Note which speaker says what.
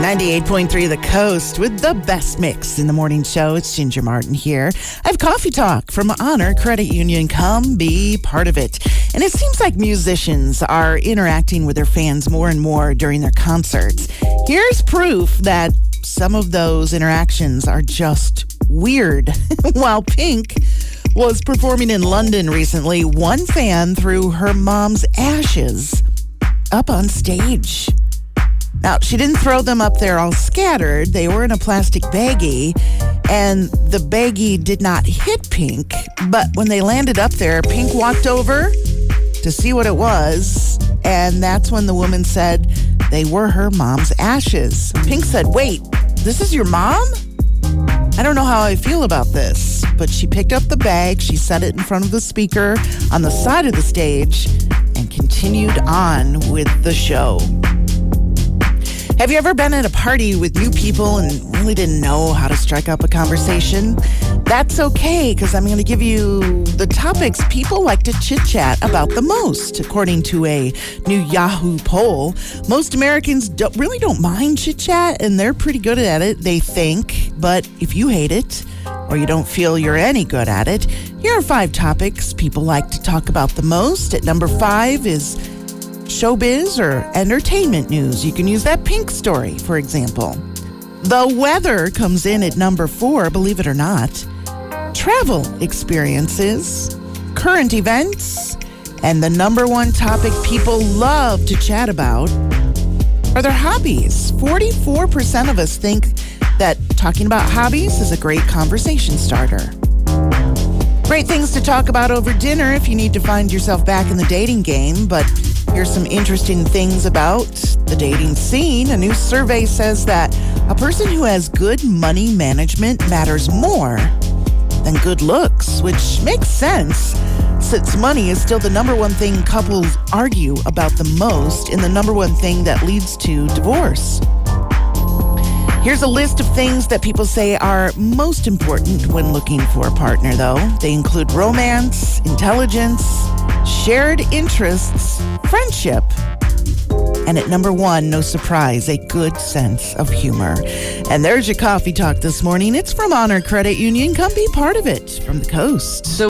Speaker 1: 98.3 The Coast with the best mix in the morning show. It's Ginger Martin here. I have coffee talk from Honor Credit Union. Come be part of it. And it seems like musicians are interacting with their fans more and more during their concerts. Here's proof that some of those interactions are just weird. While Pink was performing in London recently, one fan threw her mom's ashes up on stage. Now, she didn't throw them up there all scattered. They were in a plastic baggie, and the baggie did not hit Pink. But when they landed up there, Pink walked over to see what it was, and that's when the woman said they were her mom's ashes. Pink said, Wait, this is your mom? I don't know how I feel about this, but she picked up the bag, she set it in front of the speaker on the side of the stage, and continued on with the show. Have you ever been at a party with new people and really didn't know how to strike up a conversation? That's okay, because I'm going to give you the topics people like to chit chat about the most. According to a new Yahoo poll, most Americans don't, really don't mind chit chat, and they're pretty good at it, they think. But if you hate it, or you don't feel you're any good at it, here are five topics people like to talk about the most. At number five is showbiz or entertainment news. You can use that pink story, for example. The weather comes in at number four, believe it or not. Travel experiences, current events, and the number one topic people love to chat about are their hobbies. 44% of us think that talking about hobbies is a great conversation starter. Great things to talk about over dinner if you need to find yourself back in the dating game, but Here's some interesting things about the dating scene. A new survey says that a person who has good money management matters more than good looks, which makes sense since money is still the number one thing couples argue about the most and the number one thing that leads to divorce. Here's a list of things that people say are most important when looking for a partner, though. They include romance, intelligence, shared interests, friendship, and at number one, no surprise, a good sense of humor. And there's your coffee talk this morning. It's from Honor Credit Union. Come be part of it from the coast. So